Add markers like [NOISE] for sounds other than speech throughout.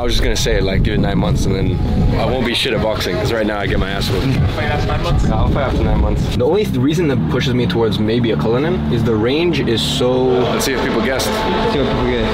I was just gonna say like give it nine months and then I won't be shit at boxing because right now I get my ass whooped. Fight after nine months. I'll fight after nine months. The only th- reason that pushes me towards maybe a Cullinan is the range is so. Let's see if people guessed. Let's See what people get.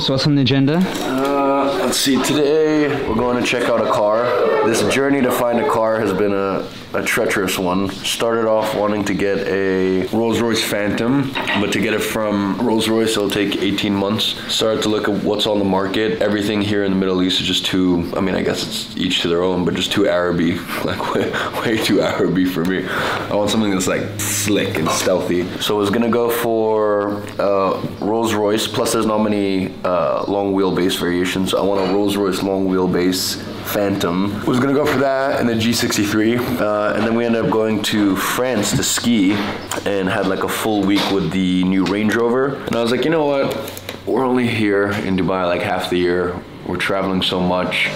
So what's on the agenda? Uh, let's see. Today we're going to check out a car. This journey to find a car has been a, a treacherous one. Started off wanting to get a Rolls Royce Phantom, but to get it from Rolls Royce it'll take 18 months. Started to look at what's on the market. Everything here in the Middle East is just too. I mean, I guess it's each to their own, but just too Araby. [LAUGHS] Like way, way too Araby for me. I want something that's like slick and stealthy. So I was gonna go for uh, Rolls Royce. Plus, there's not many uh, long wheelbase variations. I want a Rolls Royce long wheelbase Phantom. Was gonna go for that and the G63, uh, and then we ended up going to France to ski and had like a full week with the new Range Rover. And I was like, you know what? We're only here in Dubai like half the year. We're traveling so much.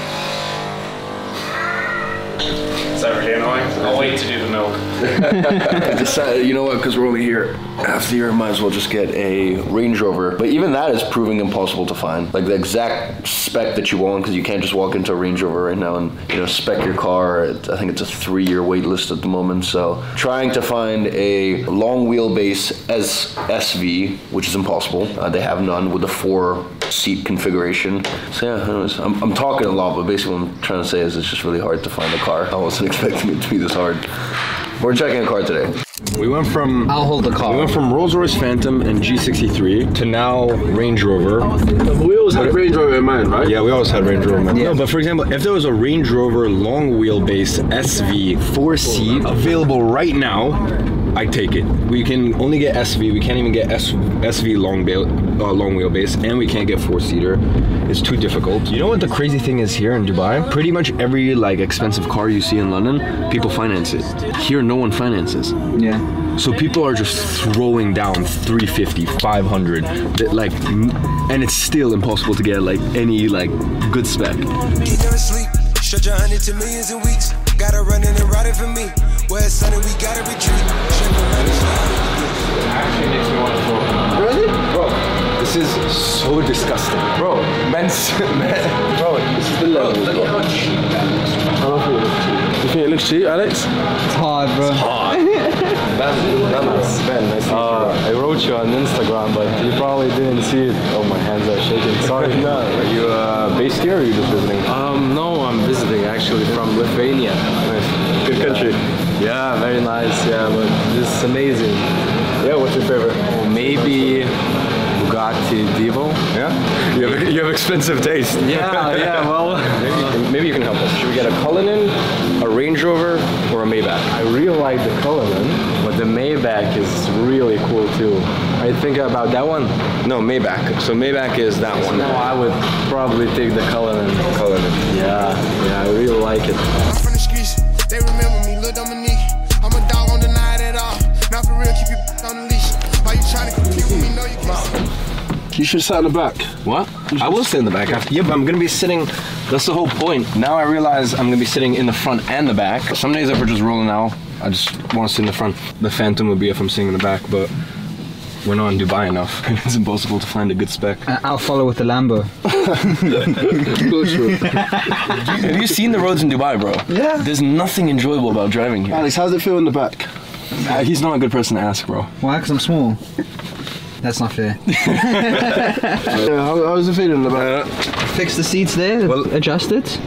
Is that really annoying? I'll wait to do the milk. [LAUGHS] I decided, you know what, because we're only here half the year, might as well just get a Range Rover. But even that is proving impossible to find. Like the exact spec that you want, because you can't just walk into a Range Rover right now and you know spec your car. I think it's a three-year wait list at the moment. So trying to find a long wheelbase as SV, which is impossible. Uh, they have none with the four-seat configuration. So yeah, anyways, I'm, I'm talking a lot, but basically what I'm trying to say is it's just really hard to find a car. I wasn't [LAUGHS] expecting it to be this hard. We're checking a car today. We went from I'll hold the car. we went from Rolls Royce Phantom and G63 to now Range Rover. We always had Range Rover in mind, right? Yeah, we always had Range Rover. No, but for example, if there was a Range Rover long wheelbase SV four seat available right now, I'd take it. We can only get SV. We can't even get S- SV long bail, uh, long wheelbase, and we can't get four seater. It's too difficult. You know what the crazy thing is here in Dubai? Pretty much every like expensive car you see in London, people finance it. Here, no one finances. Yeah. So people are just throwing down 350, 500, that, like, and it's still impossible to get like any like good spec. You never sleep. Stretch a hundred to millions in weeks. Gotta run in and ride it for me. Where it's sunny, we gotta retreat. Straight from running. Actually makes me want to throw. Really? Bro, this is so disgusting. Bro, men's, [LAUGHS] men, bro, this is the level. Look at how cheap that looks. You think it looks cheap, Alex? It's hard, bro. [LAUGHS] Ben, nice to meet Uh, I wrote you on Instagram, but you probably didn't see it. Oh, my hands are shaking. Sorry. [LAUGHS] no, are you uh, based here or are you just visiting? Um, no, I'm visiting actually from Lithuania. Nice. Good country. Yeah, very nice. Yeah, but this is amazing. Yeah, what's your favorite? Maybe Bugatti Divo. Yeah? You have, you have expensive taste. [LAUGHS] Yeah, yeah. Well, [LAUGHS] Maybe you, can, maybe you can help us. Should we get a Cullinan, a Range Rover, or a Maybach? I really like the Cullinan, but the Maybach is really cool too. I think about that one. No, Maybach. So Maybach is that one. No, I would probably take the Cullinan. Cullinan. Yeah, yeah, I really like it. I'm from the streets. They remember me, Lil Dominique. I'm a dog, don't deny it at all. Not for real, keep your on the You should sit in the back. What? I will sit in the back. After. Yeah, but I'm gonna be sitting. That's the whole point. Now I realize I'm gonna be sitting in the front and the back. Some days if we're just rolling out, I just want to sit in the front. The Phantom would be if I'm sitting in the back, but we're not in Dubai enough. [LAUGHS] it's impossible to find a good spec. I- I'll follow with the Lambo. [LAUGHS] Have you seen the roads in Dubai, bro? Yeah. There's nothing enjoyable about driving here. Alex, how's it feel in the back? Uh, he's not a good person to ask, bro. Why? Because I'm small. That's not fair. [LAUGHS] Yeah, how, how's it feeling about it? Fix the seats there. Well- adjust it.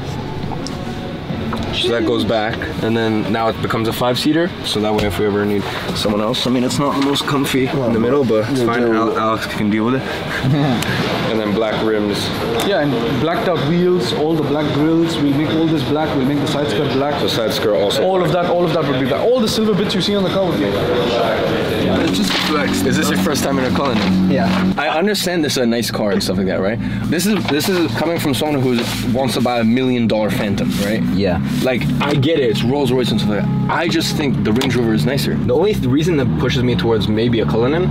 So that goes back, and then now it becomes a five-seater. So that way, if we ever need someone else, I mean, it's not the most comfy in the middle, but it's fine. Al- Alex can deal with it. [LAUGHS] and then black rims. Yeah, and blacked out wheels, all the black grills. We'll make all this black. We'll make the side skirt black. The side skirt also. All of that, all of that would be black. All the silver bits you see on the car would be It's just flex. Is this your first time in a Cullinan? Yeah. I understand this is a nice car and stuff like that, right? This is this is coming from someone who wants to buy a million dollar Phantom, right? Yeah. Like I get it, it's Rolls Royce and stuff like that. I just think the Range Rover is nicer. The only th- reason that pushes me towards maybe a Cullinan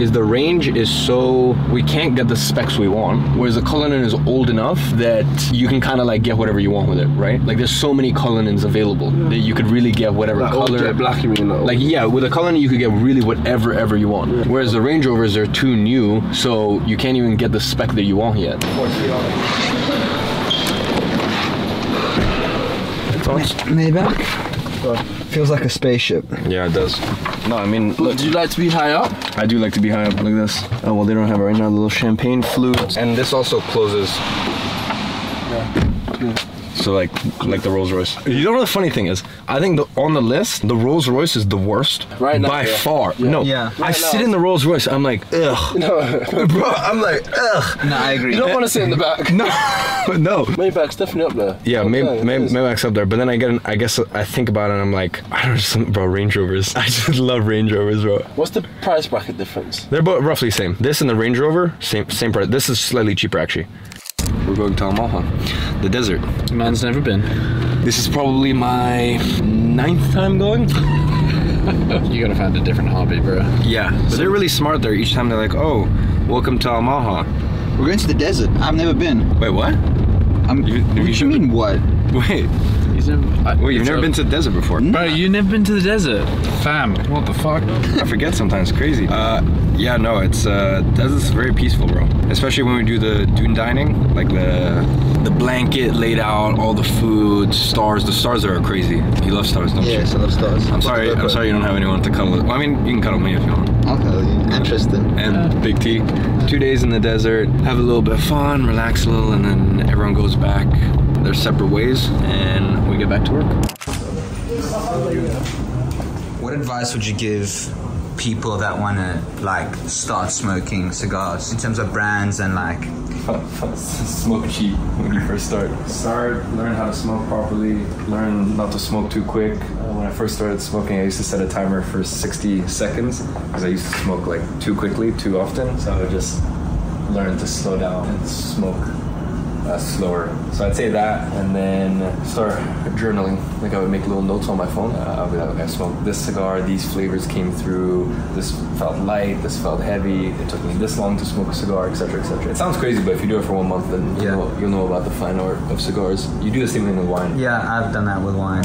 is the range is so we can't get the specs we want. Whereas the Cullinan is old enough that you can kind of like get whatever you want with it, right? Like there's so many Cullinans available that you could really get whatever Like color. jet black, you mean, like- Like yeah, with a Cullinan you could get really whatever ever you want. Whereas the Range Rovers are too new, so you can't even get the spec that you want yet. Thoughts? Maybach? Feels like a spaceship. Yeah, it does. No, I mean, look, Would you like to be high up? I do like to be high up like this. Oh well, they don't have it right now. The little champagne flute, and this also closes. So like, like the Rolls Royce. You know what the funny thing is? I think the, on the list, the Rolls Royce is the worst Right now, by yeah. far. No, Yeah. I sit in the Rolls Royce. I'm like, ugh, [LAUGHS] no. bro. I'm like, ugh. No, I agree. You don't want to sit in the back. [LAUGHS] No, But [LAUGHS] no. Maybach's definitely up there. Yeah, maybe Okay, maybe it is. Maybach's up there, but then I get, an, I guess I think about it, and I'm like, I don't know, something, bro. Range Rovers. I just love Range Rovers, bro. What's the price bracket difference? They're both roughly same. This and the Range Rover, same same price. This is slightly cheaper actually. We're going to Al Maha, the desert. Man's never been. This is probably my ninth time going. [LAUGHS] You gotta find a different hobby, bro. Yeah, but they're really smart there. Each time they're like, "Oh, welcome to Al Maha." We're going to the desert. I've never been. Wait, what? I'm, You- what you you never- mean, what? [LAUGHS] Wait, He's never. I, wait, you've never been to the desert before? Bro, You've never been to the desert, fam. What the fuck? I forget sometimes. Crazy. Uh, yeah, no, it's uh, desert's very peaceful, bro. Especially when we do the dune dining, like the the blanket laid out, all the food, stars. The stars are crazy. You love stars, don't Yes, I love stars. I'm sorry. I'm sorry you don't have anyone to cuddle with. Well, I mean, you can cuddle me if you want. I'll tell you. Interesting. And Big T. Two days in the desert, have a little bit of fun, relax a little, and then everyone goes back their separate ways, and we get back to work. What advice would you give people that want to like start smoking cigars in terms of brands and like smoke cheap when you first start. Start, learn how to smoke properly, learn not to smoke too quick. Uh, when I first started smoking, I used to set a timer for 60 seconds because I used to smoke like too quickly, too often. So I would just learn to slow down and smoke uh, slower. So I'd say that, and then start journaling. Like I would make little notes on my phone. Uh, I'll be like, okay, I smoked this cigar. These flavors came through. This felt light. This felt heavy. It took me this long to smoke a cigar, etc., etc. It sounds crazy, but if you do it for one month, then you'll, Yeah. know, you'll know about the fine art of cigars. You do the same thing with wine. yeah i've done that with wine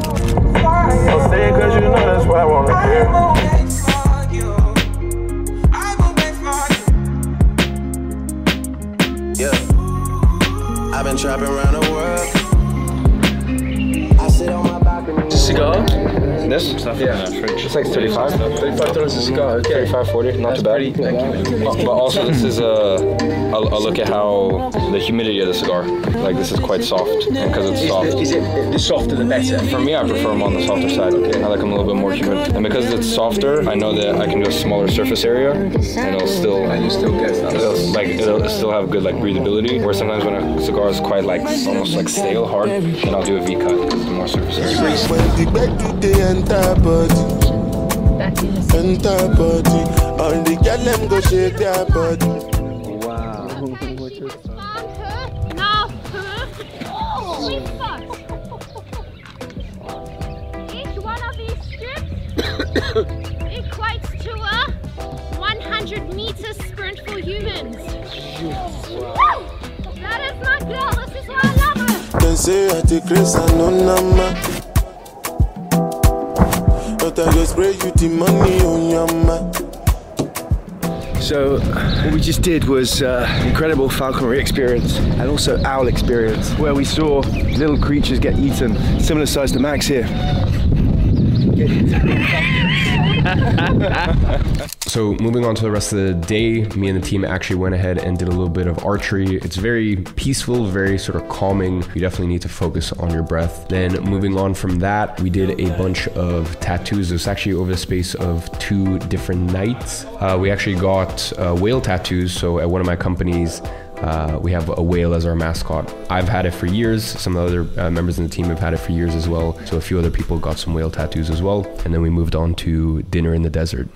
been trapping around the world. I sit on my balcony. Cigar? This? Yeah. It's like 35. 35 dollars a cigar, okay. 35, 40, not too bad. But, but also, this is a, a, a look at how the humidity of the cigar. Like, this is quite soft. And because it's soft. Is it the softer the better? For me, I prefer them on the softer side. I like them a little bit more humid. And because it's softer, I know that I can do a smaller surface area, and it'll still, And you still get that. it'll, like, it'll still have good like breathability. Where sometimes when a cigar is quite like almost like stale, hard, then I'll do a V cut because it's more surface area. When the bed to the entire body, entire body. All the girl them go shake their body. No. Holy fuck. Each one of these strips equates to a 100 meter sprint for humans. Woo! That is my girl. This is why I love her. They say I take grace and no number. But I just spray you the money on your mind. So, what we just did was uh, incredible falconry experience and also owl experience, where we saw little creatures get eaten, similar size to Max here. [LAUGHS] So moving on to the rest of the day, me and the team actually went ahead and did a little bit of archery. It's very peaceful, very sort of calming. You definitely need to focus on your breath. Then moving on from that, we did a bunch of tattoos. It was actually over the space of two different nights. Uh, we actually got uh, whale tattoos. So at one of my companies, uh, we have a whale as our mascot. I've had it for years. Some of the other uh, members in the team have had it for years as well. So a few other people got some whale tattoos as well. And then we moved on to dinner in the desert.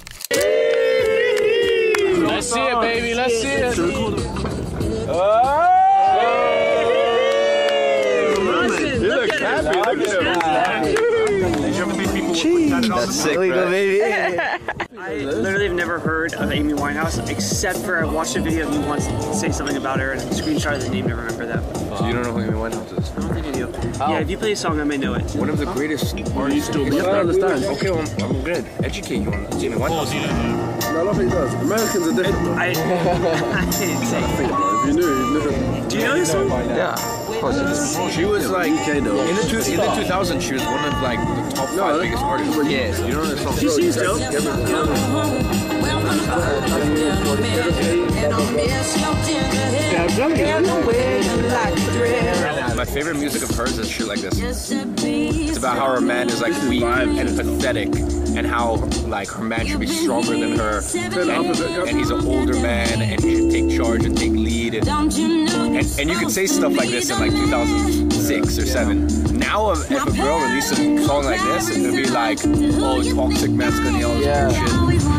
Let's see it, baby. Let's see it. you look happy That's sick, bro. I literally have never heard of Amy Winehouse except for I watched a video of you once say something about her and screenshot the name to remember that. So you don't know who Amy Winehouse is? I don't think I do. Yeah, if you play a song, I may know it. One of the greatest artists. You still understand. Okay, well, I'm, I'm gonna educate you on Amy Winehouse. No, I don't think he does. Americans are different. I, [LAUGHS] I didn't say. If you knew, you knew. Do you know this song? Yeah, of course it is. She was like in the two, in the 2000s. She was one of like the top five biggest artists. Yes, you don't know the song. She seems dope. My favorite music of hers is shit like this. It's about how her man is like weak and pathetic, and how like her man should be stronger than her, and, he's an older man and he should take charge and take lead. And, and, and you could say stuff like this in like 2006 or seven. Now, if a girl releases a song like this, gonna be like, oh, toxic masculinity, all this bullshit. Liberian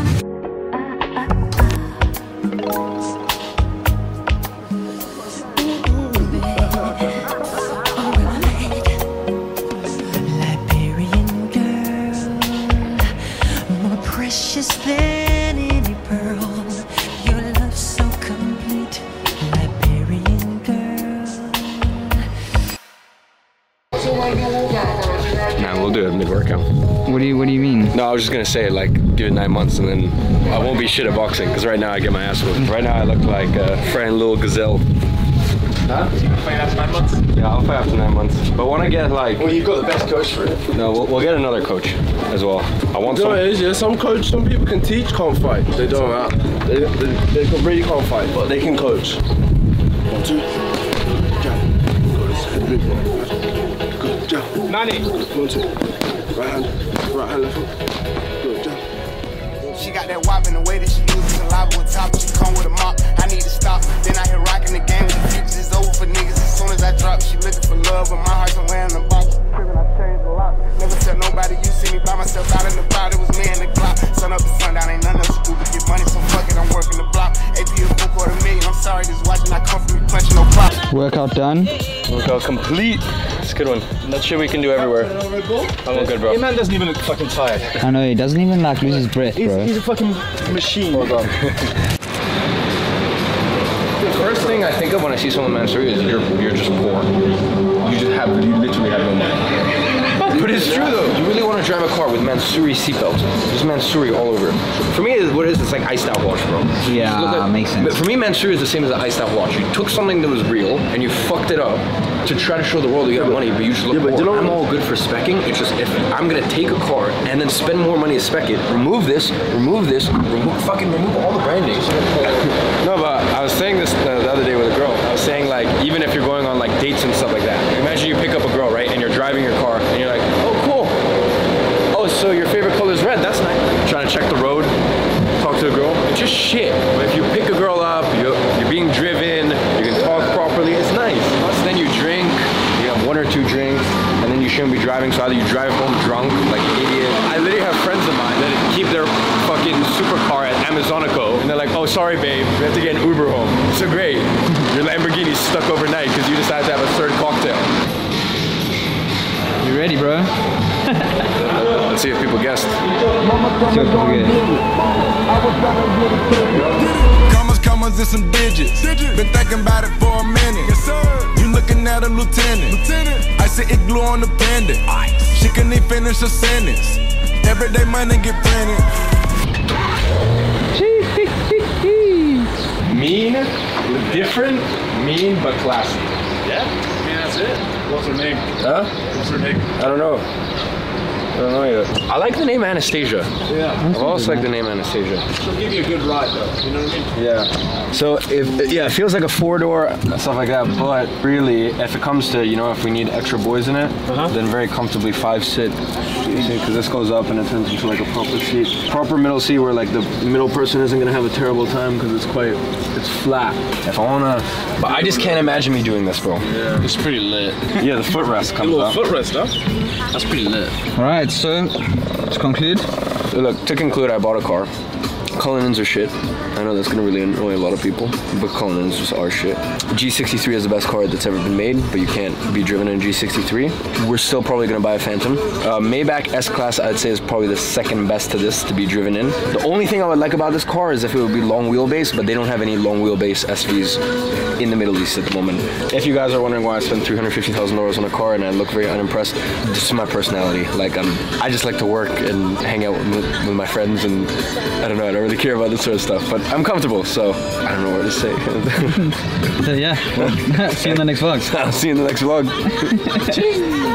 say like give it nine months and then I won't be shit at boxing because right now I get my ass whooped. Right now I look like a friend little gazelle. Huh? Fight after nine months. Yeah, I'll fight after nine months. But when I get like, Well, you've got the best coach for it. no, we'll, we'll get another coach as well. I want You know some. what it is, yeah? Some coach, some people can teach, can't fight. They don't. Uh, they, they, they really can't fight, but they can coach. One, two. Jab. Go this head, big one. Good jab. Nani. One, two. Right hand. Right hand, left hook. Got that wop in the way that she uses saliva on top. She come with a mop. I need to stop. Then I hit rocking the game with the futures. It's over for niggas as soon as I drop. She looking for love, but my heart's somewhere in the box. Tripping, I changed a lot. Never tell nobody you see me by myself out in the crowd. It was me and the Glock. Sun up to sundown, ain't nothing else to do but get money. So fuck it, I'm working the block. AP a full quarter million. I'm sorry, just watching not come Workout done. Workout complete. It's a good one. That shit we can do everywhere. I'm all good, bro. Your man doesn't even look fucking tired. I know he doesn't even like lose his breath, bro. He's a fucking machine. Hold on. The first thing I think of when I see someone in Mansory is you're you're just poor. You just have you literally have no money. But it's true though. You really want to drive a car with Mansory seatbelts. There's Mansory all over. For me, what it is it's like iced out watch, bro. Yeah, Just at- makes sense. But for me, Mansory is the same as an iced out watch. You took something that was real and you fucked it up to try to show the world you have money, but you just look poor. I'm all good for specking. It's just if I'm gonna take a car and then spend more money to spec it, remove this, remove this, remove fucking remove all the branding. [LAUGHS] no, but I was saying this uh, the other day with a girl. I was saying like even if you're going on like dates and stuff like that. Imagine you pick up a girl, right, and you're driving your car and you're like, oh cool. Oh, so your favorite color is red. That's nice. Trying to check the road, talk to a girl. It's just shit. But if you pick a girl up, you're, you're being driven, you can talk properly. It's nice. Plus, then you drink. You have one or two drinks, and then you shouldn't be driving. So either you drive home drunk, like an idiot. I literally have friends of mine that keep their fucking supercar at Amazonico, and they're like, "Oh, sorry, babe, we have to get an Uber home." So great. [LAUGHS] Your Lamborghini's stuck overnight because you decided to have a third cocktail. You ready, bro? Let's see if people guessed. Commas, commas, and some digits. Been thinking about it for a minute. Yes, sir. You looking at a lieutenant. Lieutenant. I said it glue on the pendant. She couldn't even finish a sentence. Everyday money get printed. [LAUGHS] Mean, different, mean but classy. Yeah? I mean, that's it. What's her name? Huh? What's her name? I don't know. I don't know yet. I like the name Anastasia. Yeah. I've always liked the name Anastasia. She'll give you a good ride, though. You know what I mean? Yeah. So if yeah, it feels like a four door stuff like that, but really, if it comes to you know if we need extra boys in it, uh-huh. then very comfortably five sit. Because this goes up and it turns into like a proper seat, proper middle seat where like the middle person isn't gonna have a terrible time because it's quite it's flat. If I wanna, but I just can't imagine me doing this, bro. Yeah. It's pretty lit. Yeah, the footrest comes little up. footrest, huh? That's pretty lit. All right, so to conclude, Look, to conclude, I bought a car. Cullinans are shit. I know that's gonna really annoy a lot of people, but Cullinans just are shit. G63 is the best car that's ever been made, but you can't be driven in a G63. We're still probably gonna buy a Phantom. Uh, Maybach S-Class, I'd say, is probably the second best to this to be driven in. The only thing I would like about this car is if it would be long wheelbase, but they don't have any long wheelbase SVs in the Middle East at the moment. If you guys are wondering why I spent $350,000 on a car and I look very unimpressed, this is my personality. Like, I'm, I just like to work and hang out with, with my friends, and I don't know, I don't really care about this sort of stuff, but I'm comfortable, so I don't know what to say. [LAUGHS] So yeah, well, [LAUGHS] see you in the next vlog. [LAUGHS] I'll see you in the next vlog.